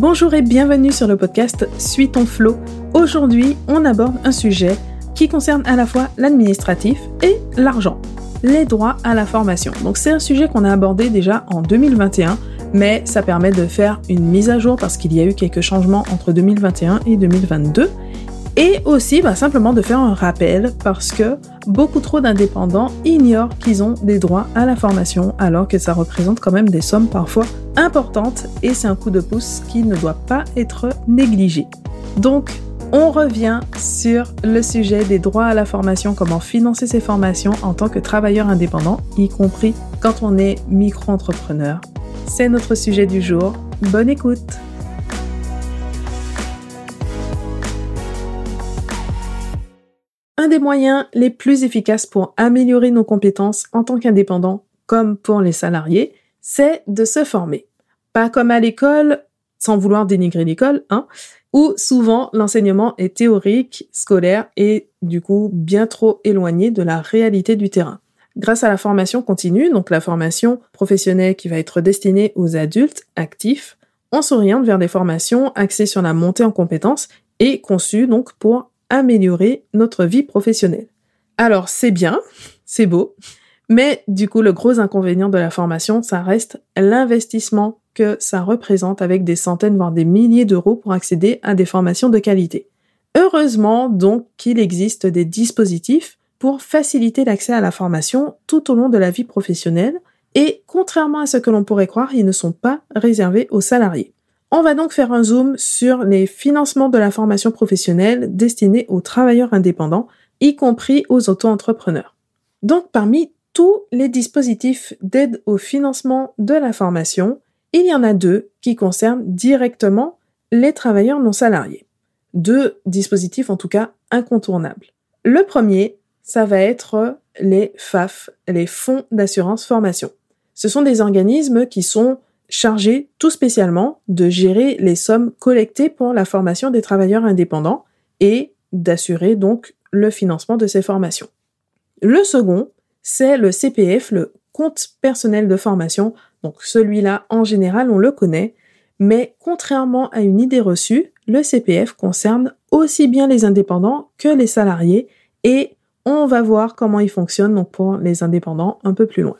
Bonjour et bienvenue sur le podcast Suis ton flow. Aujourd'hui, on aborde un sujet qui concerne à la fois l'administratif et l'argent, les droits à la formation. Donc c'est un sujet qu'on a abordé déjà en 2021, mais ça permet de faire une mise à jour parce qu'il y a eu quelques changements entre 2021 et 2022. Et aussi bah, simplement de faire un rappel parce que beaucoup trop d'indépendants ignorent qu'ils ont des droits à la formation alors que ça représente quand même des sommes parfois importantes et c'est un coup de pouce qui ne doit pas être négligé. Donc on revient sur le sujet des droits à la formation, comment financer ses formations en tant que travailleur indépendant, y compris quand on est micro-entrepreneur. C'est notre sujet du jour. Bonne écoute! Des moyens les plus efficaces pour améliorer nos compétences en tant qu'indépendant, comme pour les salariés, c'est de se former. Pas comme à l'école, sans vouloir dénigrer l'école, hein, où souvent l'enseignement est théorique, scolaire et du coup bien trop éloigné de la réalité du terrain. Grâce à la formation continue, donc la formation professionnelle qui va être destinée aux adultes actifs, on s'oriente vers des formations axées sur la montée en compétences et conçues donc pour améliorer notre vie professionnelle. Alors c'est bien, c'est beau, mais du coup le gros inconvénient de la formation, ça reste l'investissement que ça représente avec des centaines voire des milliers d'euros pour accéder à des formations de qualité. Heureusement donc qu'il existe des dispositifs pour faciliter l'accès à la formation tout au long de la vie professionnelle et contrairement à ce que l'on pourrait croire, ils ne sont pas réservés aux salariés. On va donc faire un zoom sur les financements de la formation professionnelle destinés aux travailleurs indépendants, y compris aux auto-entrepreneurs. Donc parmi tous les dispositifs d'aide au financement de la formation, il y en a deux qui concernent directement les travailleurs non salariés. Deux dispositifs en tout cas incontournables. Le premier, ça va être les FAF, les fonds d'assurance formation. Ce sont des organismes qui sont chargé tout spécialement de gérer les sommes collectées pour la formation des travailleurs indépendants et d'assurer donc le financement de ces formations. Le second, c'est le CPF, le compte personnel de formation. Donc celui-là, en général, on le connaît, mais contrairement à une idée reçue, le CPF concerne aussi bien les indépendants que les salariés et on va voir comment il fonctionne pour les indépendants un peu plus loin.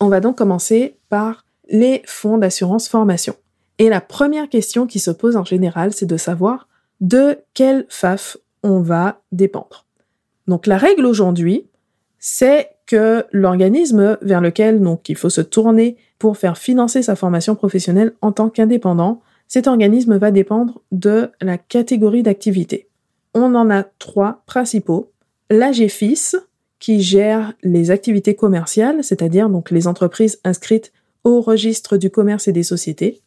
On va donc commencer par les fonds d'assurance formation. Et la première question qui se pose en général, c'est de savoir de quel FAF on va dépendre. Donc la règle aujourd'hui, c'est que l'organisme vers lequel donc il faut se tourner pour faire financer sa formation professionnelle en tant qu'indépendant, cet organisme va dépendre de la catégorie d'activité. On en a trois principaux. L'AGFIS, qui gère les activités commerciales, c'est-à-dire donc les entreprises inscrites au registre du commerce et des sociétés,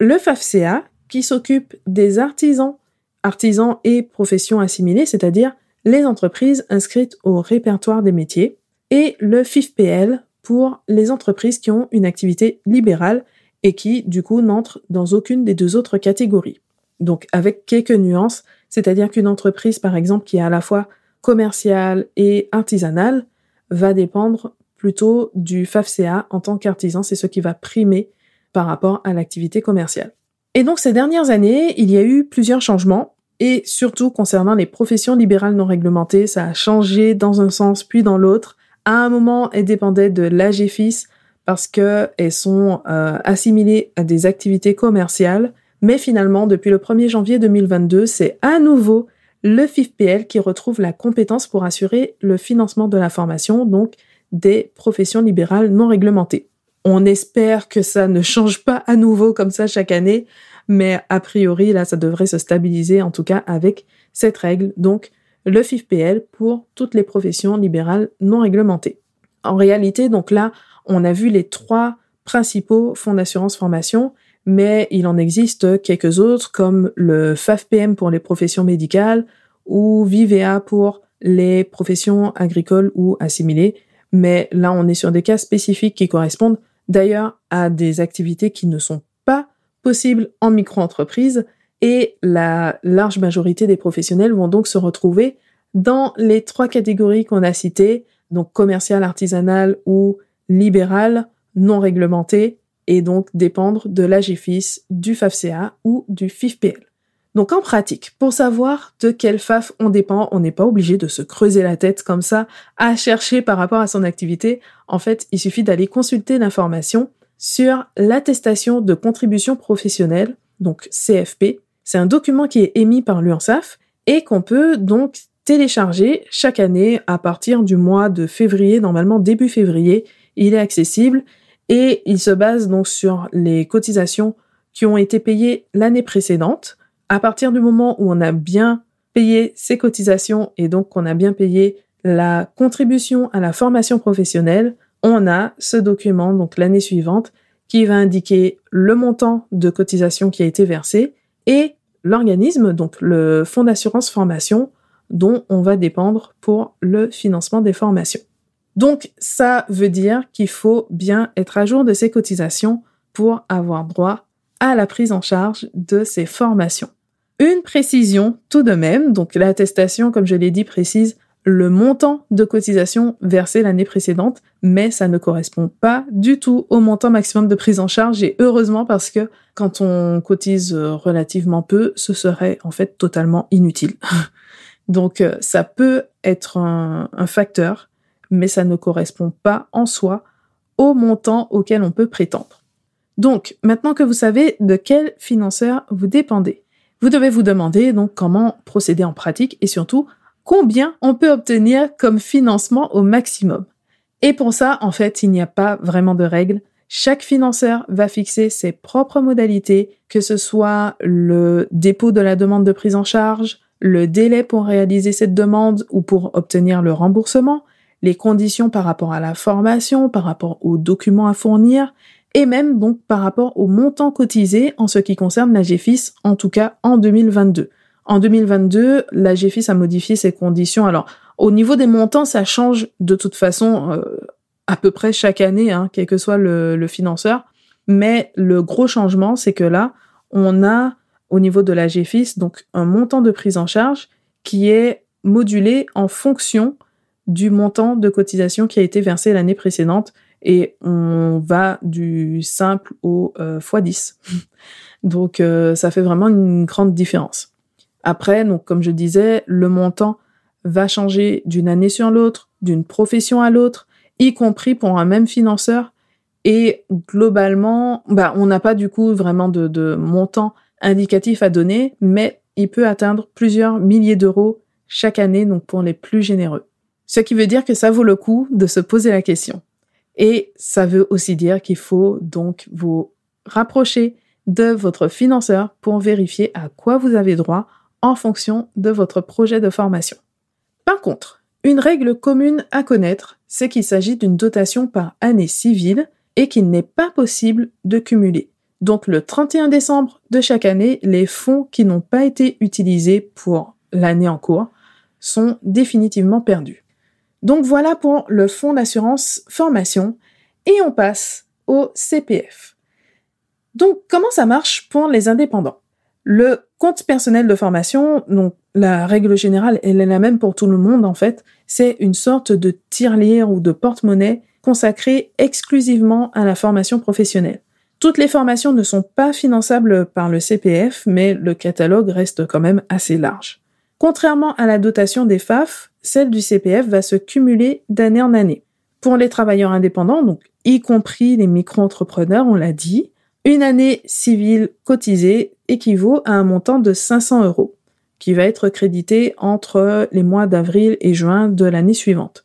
le FAFCA, qui s'occupe des artisans, artisans et professions assimilées, c'est-à-dire les entreprises inscrites au répertoire des métiers, et le FIFPL pour les entreprises qui ont une activité libérale et qui, du coup, n'entrent dans aucune des deux autres catégories. Donc, avec quelques nuances, c'est-à-dire qu'une entreprise, par exemple, qui est à la fois commerciale et artisanale, va dépendre plutôt du FAFCA en tant qu'artisan, c'est ce qui va primer par rapport à l'activité commerciale. Et donc ces dernières années, il y a eu plusieurs changements et surtout concernant les professions libérales non réglementées, ça a changé dans un sens puis dans l'autre. À un moment, elles dépendaient de l'AGFIS parce qu'elles sont euh, assimilées à des activités commerciales, mais finalement, depuis le 1er janvier 2022, c'est à nouveau le FIFPL qui retrouve la compétence pour assurer le financement de la formation, donc des professions libérales non réglementées. On espère que ça ne change pas à nouveau comme ça chaque année, mais a priori, là, ça devrait se stabiliser, en tout cas avec cette règle, donc le FIFPL pour toutes les professions libérales non réglementées. En réalité, donc là, on a vu les trois principaux fonds d'assurance formation, mais il en existe quelques autres comme le FAFPM pour les professions médicales ou Vivea pour les professions agricoles ou assimilées, mais là on est sur des cas spécifiques qui correspondent d'ailleurs à des activités qui ne sont pas possibles en micro-entreprise et la large majorité des professionnels vont donc se retrouver dans les trois catégories qu'on a citées, donc commercial, artisanal ou libéral, non réglementé et donc dépendre de l'AGFIS, du FAFCA ou du FIFPL. Donc en pratique, pour savoir de quel FAF on dépend, on n'est pas obligé de se creuser la tête comme ça à chercher par rapport à son activité. En fait, il suffit d'aller consulter l'information sur l'attestation de contribution professionnelle, donc CFP. C'est un document qui est émis par l'UNSAF et qu'on peut donc télécharger chaque année à partir du mois de février, normalement début février. Il est accessible et il se base donc sur les cotisations qui ont été payées l'année précédente. À partir du moment où on a bien payé ses cotisations et donc qu'on a bien payé la contribution à la formation professionnelle, on a ce document donc l'année suivante qui va indiquer le montant de cotisation qui a été versé et l'organisme, donc le fonds d'assurance formation, dont on va dépendre pour le financement des formations. Donc ça veut dire qu'il faut bien être à jour de ces cotisations pour avoir droit à la prise en charge de ces formations. Une précision tout de même, donc l'attestation, comme je l'ai dit, précise le montant de cotisation versé l'année précédente, mais ça ne correspond pas du tout au montant maximum de prise en charge et heureusement parce que quand on cotise relativement peu, ce serait en fait totalement inutile. Donc euh, ça peut être un, facteur, mais ça ne correspond pas en soi au montant auquel on peut prétendre. Donc maintenant que vous savez de quel financeur vous dépendez, vous devez vous demander donc comment procéder en pratique et surtout combien on peut obtenir comme financement au maximum. Et pour ça, en fait, il n'y a pas vraiment de règles. Chaque financeur va fixer ses propres modalités, que ce soit le dépôt de la demande de prise en charge, le délai pour réaliser cette demande ou pour obtenir le remboursement, les conditions par rapport à la formation, par rapport aux documents à fournir, et même donc par rapport au montant cotisé en ce qui concerne la GFIS, en tout cas en 2022. En 2022, la GFIS a modifié ses conditions. Alors, au niveau des montants, ça change de toute façon euh, à peu près chaque année, hein, quel que soit le, financeur. Mais le gros changement, c'est que là, on a au niveau de la GFIS, donc un montant de prise en charge qui est modulé en fonction du montant de cotisation qui a été versé l'année précédente et on va du simple au euh, x10. donc euh, ça fait vraiment une grande différence. Après, donc comme je disais, le montant va changer d'une année sur l'autre, d'une profession à l'autre, y compris pour un même financeur. Et globalement, bah, on n'a pas du coup vraiment de, de montant indicatif à donner, mais il peut atteindre plusieurs milliers d'euros chaque année, donc pour les plus généreux. Ce qui veut dire que ça vaut le coup de se poser la question. Et ça veut aussi dire qu'il faut donc vous rapprocher de votre financeur pour vérifier à quoi vous avez droit en fonction de votre projet de formation. Par contre, une règle commune à connaître, c'est qu'il s'agit d'une dotation par année civile et qu'il n'est pas possible de cumuler. Donc le 31 décembre de chaque année, les fonds qui n'ont pas été utilisés pour l'année en cours sont définitivement perdus. Donc voilà pour le fonds d'assurance formation et on passe au CPF. Donc comment ça marche pour les indépendants? Le compte personnel de formation, donc la règle générale, elle est la même pour tout le monde en fait, c'est une sorte de tirelire ou de porte-monnaie consacré exclusivement à la formation professionnelle. Toutes les formations ne sont pas finançables par le CPF, mais le catalogue reste quand même assez large. Contrairement à la dotation des FAF, celle du CPF va se cumuler d'année en année. Pour les travailleurs indépendants, donc y compris les micro-entrepreneurs, on l'a dit, une année civile cotisée équivaut à un montant de 500 euros, qui va être crédité entre les mois d'avril et juin de l'année suivante.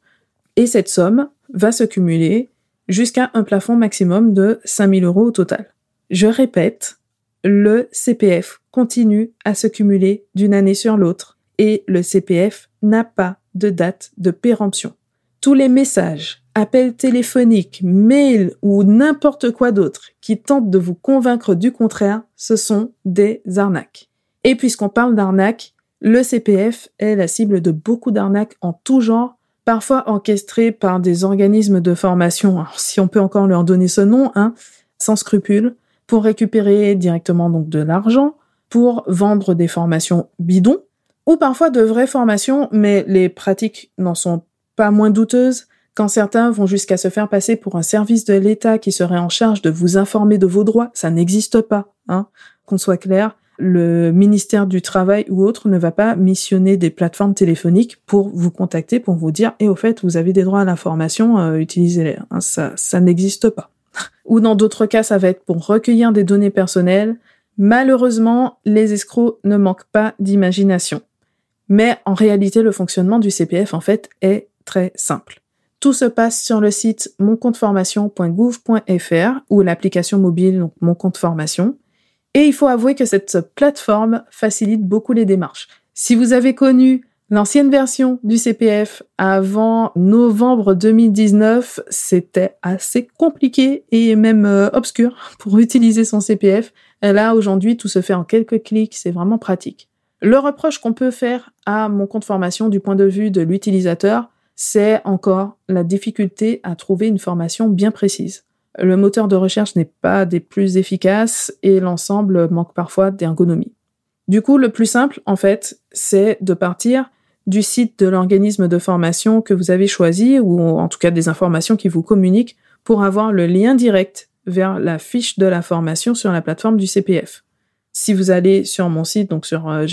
Et cette somme va se cumuler jusqu'à un plafond maximum de 5000 euros au total. Je répète, le CPF continue à se cumuler d'une année sur l'autre et le CPF n'a pas de date de péremption. Tous les messages, appels téléphoniques, mails ou n'importe quoi d'autre qui tentent de vous convaincre du contraire, ce sont des arnaques. Et puisqu'on parle d'arnaques, le CPF est la cible de beaucoup d'arnaques en tout genre parfois orchestrés par des organismes de formation, si on peut encore leur donner ce nom, hein, sans scrupules, pour récupérer directement donc de l'argent, pour vendre des formations bidons, ou parfois de vraies formations, mais les pratiques n'en sont pas moins douteuses, quand certains vont jusqu'à se faire passer pour un service de l'État qui serait en charge de vous informer de vos droits, ça n'existe pas, hein, qu'on soit clair. Le ministère du Travail ou autre ne va pas missionner des plateformes téléphoniques pour vous contacter, pour vous dire, et eh, au fait, vous avez des droits à l'information, euh, utilisez-les. Hein, ça, ça n'existe pas. ou dans d'autres cas, ça va être pour recueillir des données personnelles. Malheureusement, les escrocs ne manquent pas d'imagination. Mais en réalité, le fonctionnement du CPF, en fait, est très simple. Tout se passe sur le site moncompteformation.gouv.fr ou l'application mobile, donc Mon Formation. Et il faut avouer que cette plateforme facilite beaucoup les démarches. Si vous avez connu l'ancienne version du CPF avant novembre 2019, c'était assez compliqué et même euh, obscur pour utiliser son CPF. Là, aujourd'hui, tout se fait en quelques clics, c'est vraiment pratique. Le reproche qu'on peut faire à mon compte formation du point de vue de l'utilisateur, c'est encore la difficulté à trouver une formation bien précise. Le moteur de recherche n'est pas des plus efficaces et l'ensemble manque parfois d'ergonomie. Du coup, le plus simple, en fait, c'est de partir du site de l'organisme de formation que vous avez choisi, ou en tout cas des informations qui vous communiquent, pour avoir le lien direct vers la fiche de la formation sur la plateforme du CPF. Si vous allez sur mon site, donc sur euh,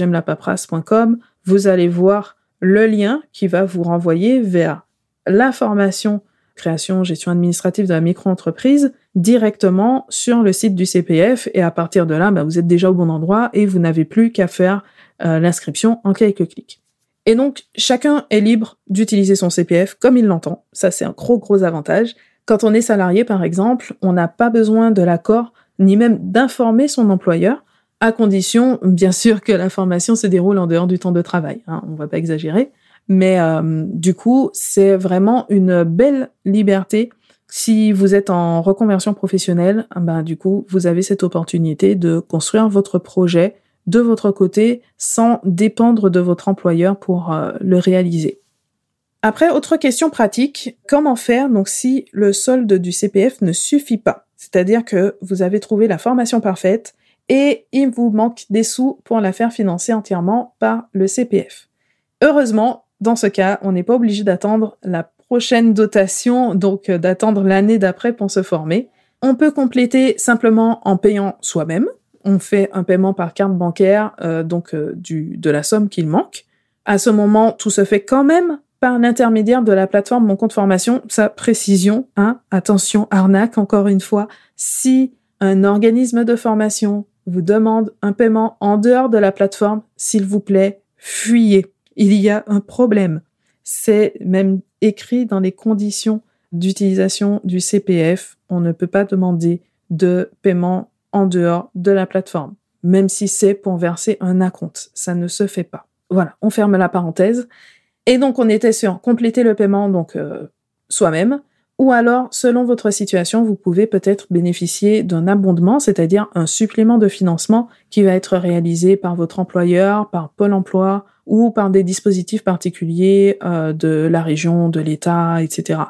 vous allez voir le lien qui va vous renvoyer vers la formation création, gestion administrative de la micro-entreprise directement sur le site du CPF et à partir de là, bah, vous êtes déjà au bon endroit et vous n'avez plus qu'à faire euh, l'inscription en quelques clics. Et donc, chacun est libre d'utiliser son CPF comme il l'entend. Ça, c'est un gros, gros avantage. Quand on est salarié, par exemple, on n'a pas besoin de l'accord ni même d'informer son employeur à condition, bien sûr, que la formation se déroule en dehors du temps de travail. Hein, on va pas exagérer, mais euh, du coup, c'est vraiment une belle liberté. Si vous êtes en reconversion professionnelle, ben du coup, vous avez cette opportunité de construire votre projet de votre côté sans dépendre de votre employeur pour euh, le réaliser. Après, autre question pratique, comment faire donc si le solde du CPF ne suffit pas? C'est-à-dire que vous avez trouvé la formation parfaite, et il vous manque des sous pour la faire financer entièrement par le CPF. Heureusement, dans ce cas, on n'est pas obligé d'attendre la prochaine dotation, donc euh, d'attendre l'année d'après pour se former. On peut compléter simplement en payant soi-même. On fait un paiement par carte bancaire, euh, donc euh, du, de la somme qu'il manque. À ce moment, tout se fait quand même par l'intermédiaire de la plateforme Mon compte formation. Sa précision, hein, attention, arnaque encore une fois. Si un organisme de formation vous demande un paiement en dehors de la plateforme, s'il vous plaît, fuyez. Il y a un problème. C'est même écrit dans les conditions d'utilisation du CPF. On ne peut pas demander de paiement en dehors de la plateforme, même si c'est pour verser un acompte. Ça ne se fait pas. Voilà, on ferme la parenthèse. Et donc on était sur compléter le paiement donc euh, soi-même. Ou alors, selon votre situation, vous pouvez peut-être bénéficier d'un abondement, c'est-à-dire un supplément de financement qui va être réalisé par votre employeur, par Pôle Emploi ou par des dispositifs particuliers euh, de la région, de l'État, etc.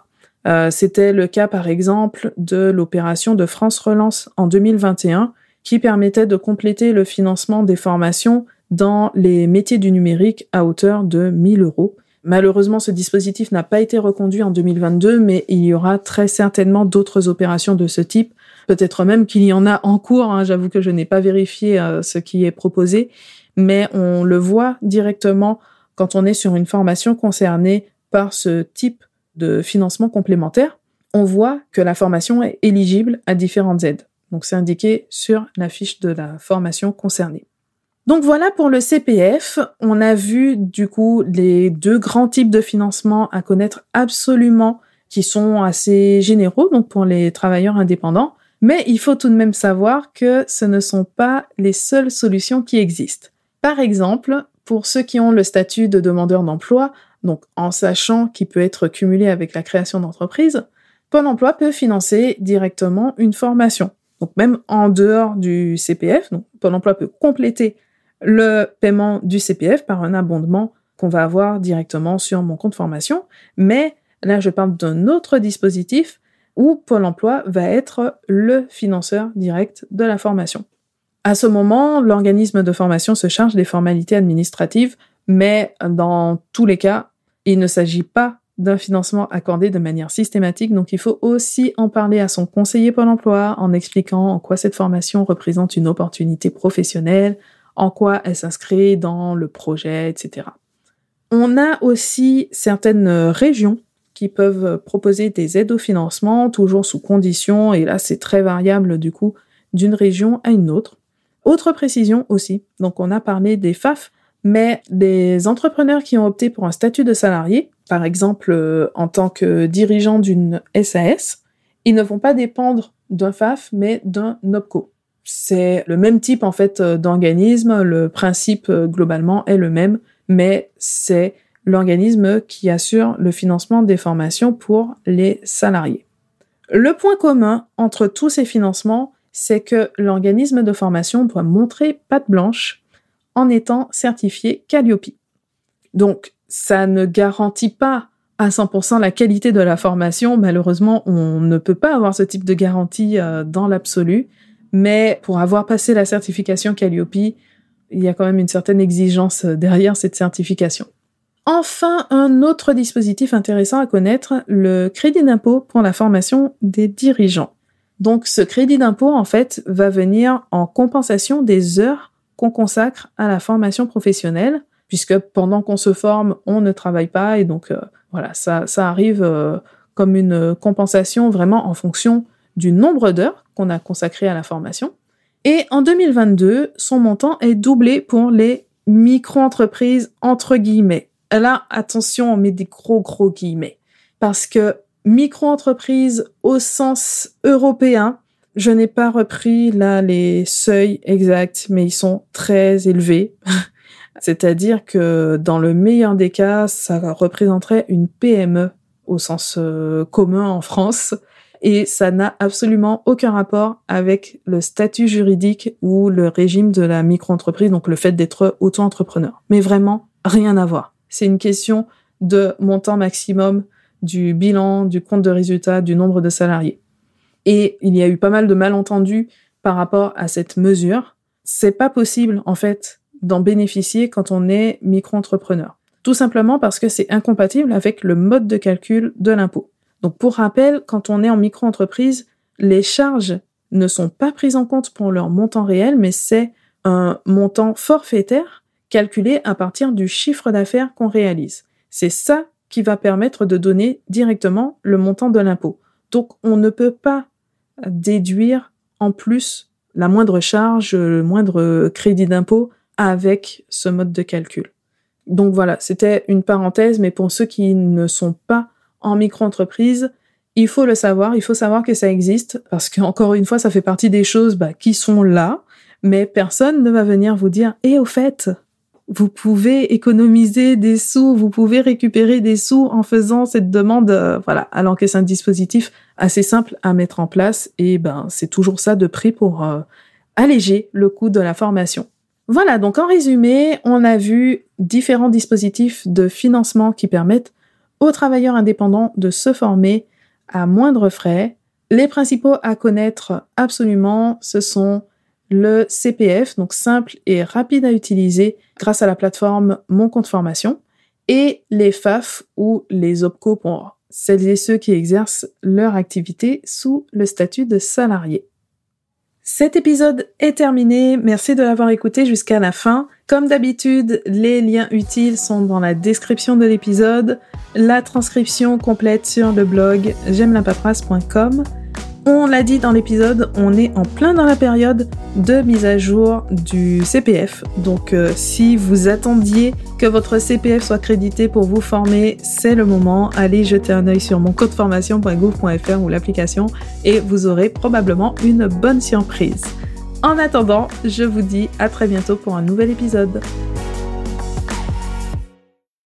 Euh, C'était le cas, par exemple, de l'opération de France Relance en 2021 qui permettait de compléter le financement des formations dans les métiers du numérique à hauteur de 1000 euros. Malheureusement, ce dispositif n'a pas été reconduit en 2022, mais il y aura très certainement d'autres opérations de ce type. Peut-être même qu'il y en a en cours. Hein. J'avoue que je n'ai pas vérifié euh, ce qui est proposé, mais on le voit directement quand on est sur une formation concernée par ce type de financement complémentaire. On voit que la formation est éligible à différentes aides. Donc c'est indiqué sur la fiche de la formation concernée. Donc voilà pour le CPF. On a vu du coup les deux grands types de financement à connaître absolument qui sont assez généraux donc pour les travailleurs indépendants. Mais il faut tout de même savoir que ce ne sont pas les seules solutions qui existent. Par exemple, pour ceux qui ont le statut de demandeur d'emploi, donc en sachant qu'il peut être cumulé avec la création d'entreprise, Pôle emploi peut financer directement une formation. Donc même en dehors du CPF, donc Pôle emploi peut compléter le paiement du CPF par un abondement qu'on va avoir directement sur mon compte formation. Mais là, je parle d'un autre dispositif où Pôle emploi va être le financeur direct de la formation. À ce moment, l'organisme de formation se charge des formalités administratives, mais dans tous les cas, il ne s'agit pas d'un financement accordé de manière systématique, donc il faut aussi en parler à son conseiller Pôle emploi en expliquant en quoi cette formation représente une opportunité professionnelle, en quoi elle s'inscrit dans le projet, etc. On a aussi certaines régions qui peuvent proposer des aides au financement, toujours sous conditions, et là c'est très variable du coup d'une région à une autre. Autre précision aussi, donc on a parlé des FAF, mais les entrepreneurs qui ont opté pour un statut de salarié, par exemple euh, en tant que dirigeant d'une SAS, ils ne vont pas dépendre d'un FAF, mais d'un OPCO. C'est le même type en fait euh, d'organisme, le principe euh, globalement est le même, mais c'est l'organisme qui assure le financement des formations pour les salariés. Le point commun entre tous ces financements, c'est que l'organisme de formation doit montrer patte blanche en étant certifié Calliope. Donc, ça ne garantit pas à 100% la qualité de la formation. Malheureusement, on ne peut pas avoir ce type de garantie euh, dans l'absolu. Mais pour avoir passé la certification Calliope, il y a quand même une certaine exigence derrière cette certification. Enfin, un autre dispositif intéressant à connaître, le crédit d'impôt pour la formation des dirigeants. Donc ce crédit d'impôt, en fait, va venir en compensation des heures qu'on consacre à la formation professionnelle, puisque pendant qu'on se forme, on ne travaille pas, et donc euh, voilà, ça, ça arrive euh, comme une compensation vraiment en fonction du nombre d'heures qu'on a consacré à la formation. Et en 2022, son montant est doublé pour les micro-entreprises entre guillemets là, attention, on met des gros gros guillemets. Parce que micro-entreprise au sens européen, je n'ai pas repris là les seuils exacts, mais ils sont très élevés. C'est-à-dire que dans le meilleur des cas, ça représenterait une PME au sens euh, commun en France. Et ça n'a absolument aucun rapport avec le statut juridique ou le régime de la micro-entreprise, donc le fait d'être auto-entrepreneur. Mais vraiment, rien à voir. C'est une question de montant maximum du bilan, du compte de résultat, du nombre de salariés. Et il y a eu pas mal de malentendus par rapport à cette mesure. C'est pas possible, en fait, d'en bénéficier quand on est micro-entrepreneur. Tout simplement parce que c'est incompatible avec le mode de calcul de l'impôt. Donc, pour rappel, quand on est en micro-entreprise, les charges ne sont pas prises en compte pour leur montant réel, mais c'est un montant forfaitaire calculé à partir du chiffre d'affaires qu'on réalise. C'est ça qui va permettre de donner directement le montant de l'impôt. Donc on ne peut pas déduire en plus la moindre charge, le moindre crédit d'impôt avec ce mode de calcul. Donc voilà, c'était une parenthèse, mais pour ceux qui ne sont pas en micro-entreprise, il faut le savoir, il faut savoir que ça existe, parce qu'encore une fois, ça fait partie des choses bah, qui sont là, mais personne ne va venir vous dire, et au fait, vous pouvez économiser des sous, vous pouvez récupérer des sous en faisant cette demande, euh, voilà, alors que c'est un dispositif assez simple à mettre en place et ben c'est toujours ça de prix pour euh, alléger le coût de la formation. Voilà, donc en résumé, on a vu différents dispositifs de financement qui permettent aux travailleurs indépendants de se former à moindre frais. Les principaux à connaître absolument, ce sont le CPF, donc simple et rapide à utiliser grâce à la plateforme Mon compte formation, et les FAF ou les OPCO pour celles et ceux qui exercent leur activité sous le statut de salarié. Cet épisode est terminé, merci de l'avoir écouté jusqu'à la fin. Comme d'habitude, les liens utiles sont dans la description de l'épisode, la transcription complète sur le blog j'aime on l'a dit dans l'épisode, on est en plein dans la période de mise à jour du CPF. Donc euh, si vous attendiez que votre CPF soit crédité pour vous former, c'est le moment. Allez jeter un œil sur mon code formation.gouv.fr ou l'application et vous aurez probablement une bonne surprise. En attendant, je vous dis à très bientôt pour un nouvel épisode.